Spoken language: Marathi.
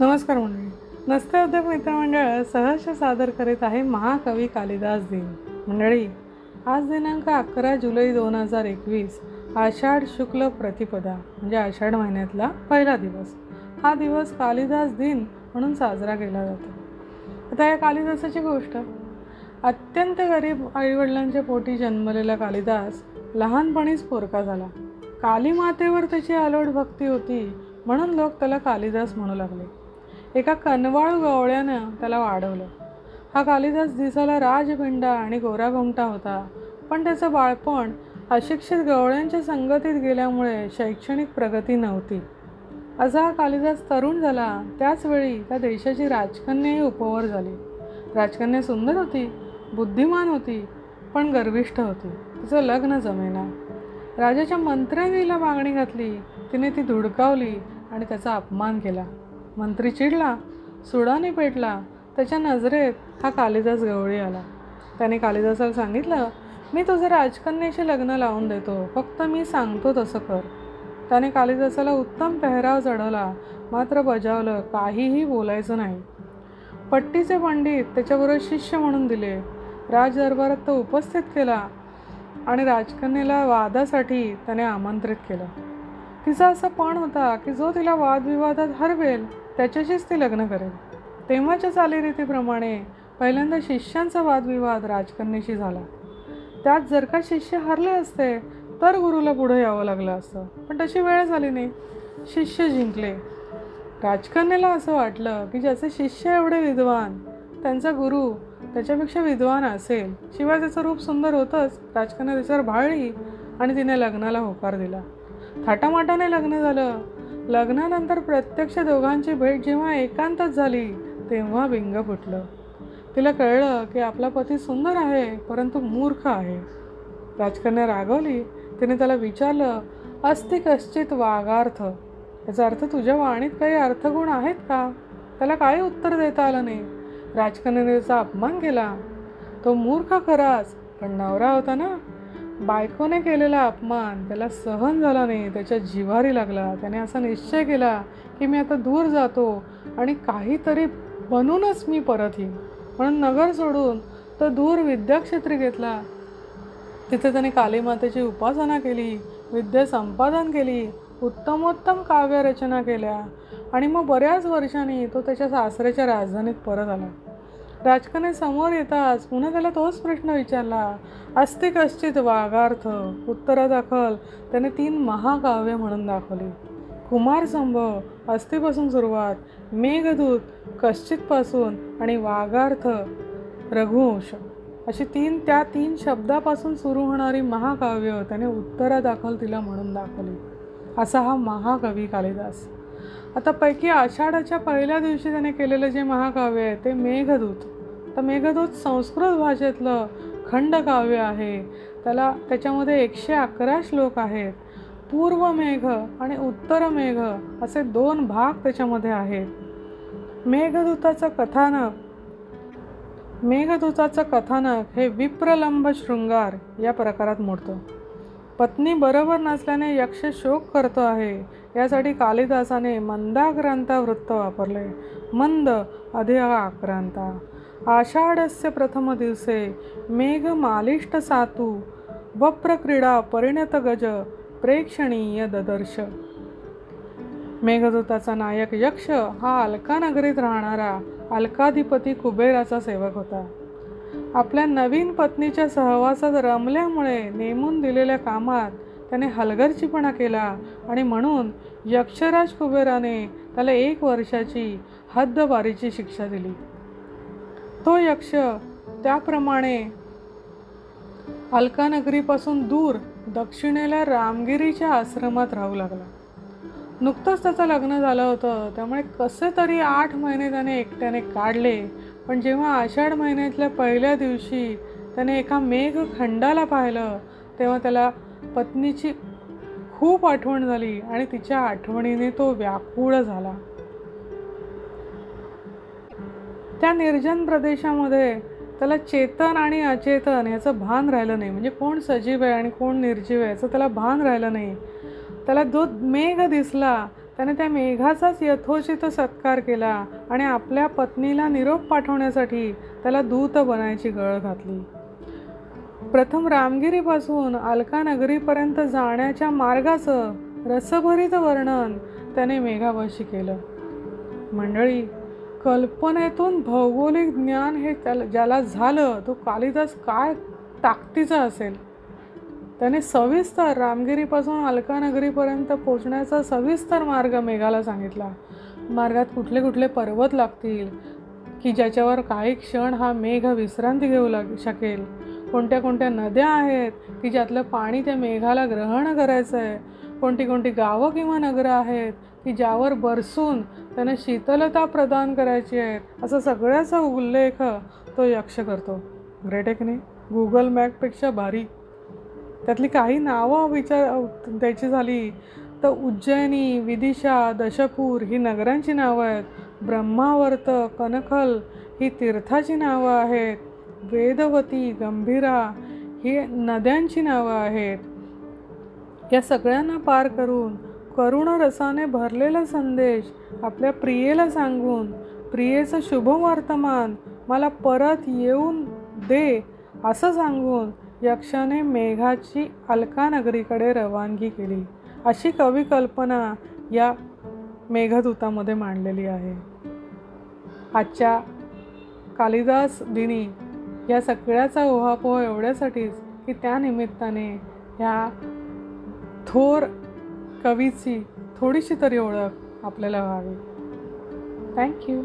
नमस्कार मंडळी. नसते उद्योग मित्रमंडळ सहर्ष सादर करीत आहे महाकवी कालिदास दिन. मंडळी आज दिनांक अकरा जुलै दोन हजार एकवीस आषाढ शुक्ल प्रतिपदा म्हणजे आषाढ महिन्यातला पहिला दिवस. हा दिवस कालिदास दिन म्हणून साजरा केला जातो. आता या कालिदासाची गोष्ट. अत्यंत गरीब आईवडिलांच्या पोटी जन्मलेला कालिदास लहानपणीच पोरका झाला. काली मातेवर त्याची आलोट भक्ती होती म्हणून लोक त्याला कालिदास म्हणू लागले. एका कनवाळू गवळ्यानं त्याला वाढवलं. हा कालिदास दिसायला राजभिंडा आणि गोरागोमटा होता पण त्याचं बाळपण अशिक्षित गवळ्यांच्या संगतीत गेल्यामुळे शैक्षणिक प्रगती नव्हती. असा हा कालिदास तरुण झाला त्याचवेळी त्या देशाची राजकन्याही उपवर झाली. राजकन्या सुंदर होती बुद्धिमान होती पण गर्विष्ठ होती. तिचं लग्न जमेना. राजाच्या मंत्र्यांनीला मागणी घातली तिने ती धुडकावली आणि त्याचा अपमान केला. मंत्री चिडला सुडाने पेटला त्याच्या नजरेत हा कालिदास गवळी आला. त्याने कालिदासाला सांगितलं मी तुझं राजकन्याशी लग्न लावून देतो फक्त मी सांगतो तसं कर. त्याने कालिदासाला उत्तम पेहराव चढवला मात्र बजावलं काहीही बोलायचं नाही. पट्टीचे पंडित त्याच्याबरोबर शिष्य म्हणून दिले. राजदरबारात तो उपस्थित केला आणि राजकन्याला वादासाठी त्याने आमंत्रित केलं. तिचा असा पण होता की जो तिला वादविवादात हरवेल त्याच्याशीच ती लग्न करेल. तेव्हाच्या चालीरीतीप्रमाणे पहिल्यांदा शिष्यांचा वादविवाद राजकन्याशी झाला. त्यात जर का शिष्य हरले असते तर गुरुला पुढे यावं लागलं असतं. पण तशी वेळ झाली नाही. शिष्य जिंकले. राजकन्याला असं वाटलं की ज्याचे शिष्य एवढे विद्वान त्यांचा गुरु त्याच्यापेक्षा विद्वान असेल शिवाय त्याचं रूप सुंदर होतंच राजकन्या त्याच्यावर भाळली आणि तिने लग्नाला होकार दिला. थाटामाटाने लग्न झालं. लग्नानंतर प्रत्यक्ष दोघांची भेट जेव्हा एकांतच झाली तेव्हा बिंग फुटलं. तिला कळलं की आपला पती सुंदर आहे परंतु मूर्ख आहे. राजकन्या रागवली. तिने त्याला विचारलं अस्ति कश्चित वागार्थ याचा अर्थ तुझ्या वाणीत काही अर्थगुण आहेत का? त्याला काही उत्तर देता आलं नाही? राजकन्याने त्याचा अपमान केला. तो मूर्ख खराच पण नवरा होता ना? बायकोने केलेला अपमान त्याला सहन झाला नाही त्याच्या जिव्हारी लागला. त्याने असा निश्चय केला की मी आता दूर जातो आणि काहीतरी बनूनच मी परत येईन. म्हणून नगर सोडून तो दूर विद्याक्षेत्री घेतला. तिथे त्याने कालीमातेची उपासना केली विद्या संपादन केली उत्तमोत्तम काव्यरचना केल्या आणि मग बऱ्याच वर्षांनी तो त्याच्या सासऱ्याच्या राजधानीत परत आला. राजकने समोर येताच पुन्हा त्याला तोच प्रश्न विचारला. अस्ति कश्चित वागार्थ उत्तरादाखल त्याने तीन महाकाव्य म्हणून दाखवली. कुमार संभव अस्थिपासून सुरुवात मेघदूत कश्चितपासून आणि वागार्थ रघुवंश अशी तीन त्या तीन शब्दापासून सुरू होणारी महाकाव्य त्याने उत्तरादाखल तिला म्हणून दाखवली. असा हा महाकवी कालिदास. आता पैकी आषाढाच्या पहिल्या दिवशी त्याने केलेलं जे महाकाव्य आहे ते मेघदूत. तर मेघदूत संस्कृत भाषेतलं खंडकाव्य आहे. त्याला त्याच्यामध्ये एकशे अकरा श्लोक आहेत. पूर्व मेघ आणि उत्तर मेघ असे दोन भाग त्याच्यामध्ये आहेत. मेघदूताचं कथानक मेघदूताचं कथानक हे विप्रलंब शृंगार या प्रकारात मोडतं. पत्नी बरोबर नसल्याने यक्ष शोक करतो आहे. यासाठी कालिदासाने मंदाक्रांता वृत्त वापरले. मंद अधिक आक्रांता आषाढस्य प्रथम दिवसे मेघ मालिष्ट सातू वप्रक्रीडा परिणत गज प्रेक्षणीय ददर्श. मेघदूताचा नायक यक्ष हा अलका नगरीत राहणारा अलकाधिपती कुबेराचा सेवक होता. आपल्या नवीन पत्नीच्या सहवासात रमल्यामुळे नेमून दिलेल्या कामात त्याने हलगर्जीपणा केला आणि म्हणून यक्षराज कुबेराने त्याला एक वर्षाची हद्दबारीची शिक्षा दिली. तो यक्ष त्याप्रमाणे अलकानगरीपासून दूर दक्षिणेला रामगिरीच्या आश्रमात राहू लागला. नुकतंच त्याचं लग्न झालं होतं त्यामुळे कसे तरी आठ महिने त्याने एकट्याने काढले पण जेव्हा आषाढ महिन्यातल्या पहिल्या दिवशी त्याने एका मेघखंडाला पाहिलं तेव्हा त्याला पत्नीची खूप आठवण झाली आणि तिच्या आठवणीने तो व्याकुळ झाला. त्या निर्जन प्रदेशामध्ये त्याला चेतन आणि अचेतन याचं भान राहिलं नाही. म्हणजे कोण सजीव आहे आणि कोण निर्जीव आहे याचं त्याला भान राहिलं नाही. त्याला जो मेघ दिसला त्याने त्या मेघाचाच यथोचित सत्कार केला आणि आपल्या पत्नीला निरोप पाठवण्यासाठी त्याला दूत बनायची गळ घातली. प्रथम रामगिरीपासून अलकानगरीपर्यंत जाण्याच्या मार्गाचं रसभरीत वर्णन त्याने मेघापाशी केलं. मंडळी कल्पनेतून भौगोलिक ज्ञान हे त्याला ज्याला झालं तो कालिदास काय ताकदीचा असेल? त्याने सविस्तर रामगिरीपासून अलकानगरीपर्यंत पोचण्याचा सविस्तर मार्ग मेघाला सांगितला. मार्गात कुठले कुठले पर्वत लागतील की ज्याच्यावर काही क्षण हा मेघ विश्रांती घेऊ लाग शकेल? कोणत्या कोणत्या नद्या आहेत की ज्यातलं पाणी त्या मेघाला ग्रहण करायचं आहे कोणती कोणती गावं किंवा नगरं आहेत की ज्यावर बरसून त्यांना शीतलता प्रदान करायची आहे असं सगळ्याचा उल्लेख तो यक्ष करतो. ग्रेटेकने गुगल मॅपपेक्षा भारी. त्यातली काही नावं विचार द्यायची झाली तर उज्जैनी विदिशा दशपूर ही नगरांची नावं आहेत. ब्रह्मावर्त कनखल ही तीर्थाची नावं आहेत. वेदवती गंभीरा ही नद्यांची नावं आहेत. या सगळ्यांना पार करून करुण रसाने भरलेला संदेश आपल्या प्रियेला सांगून प्रियेचं शुभ वर्तमान मला परत येऊन दे असं सांगून यक्षाने मेघाची अलकानगरीकडे रवानगी केली. अशी कवी कल्पना या मेघदूतामध्ये मांडलेली आहे. आजच्या कालिदास दिनी या सगळ्याचा ओहापोह एवढ्यासाठीच की त्या निमित्ताने ह्या थोर कवीची थोडीशी तरी ओळख आपल्याला व्हावी. थँक्यू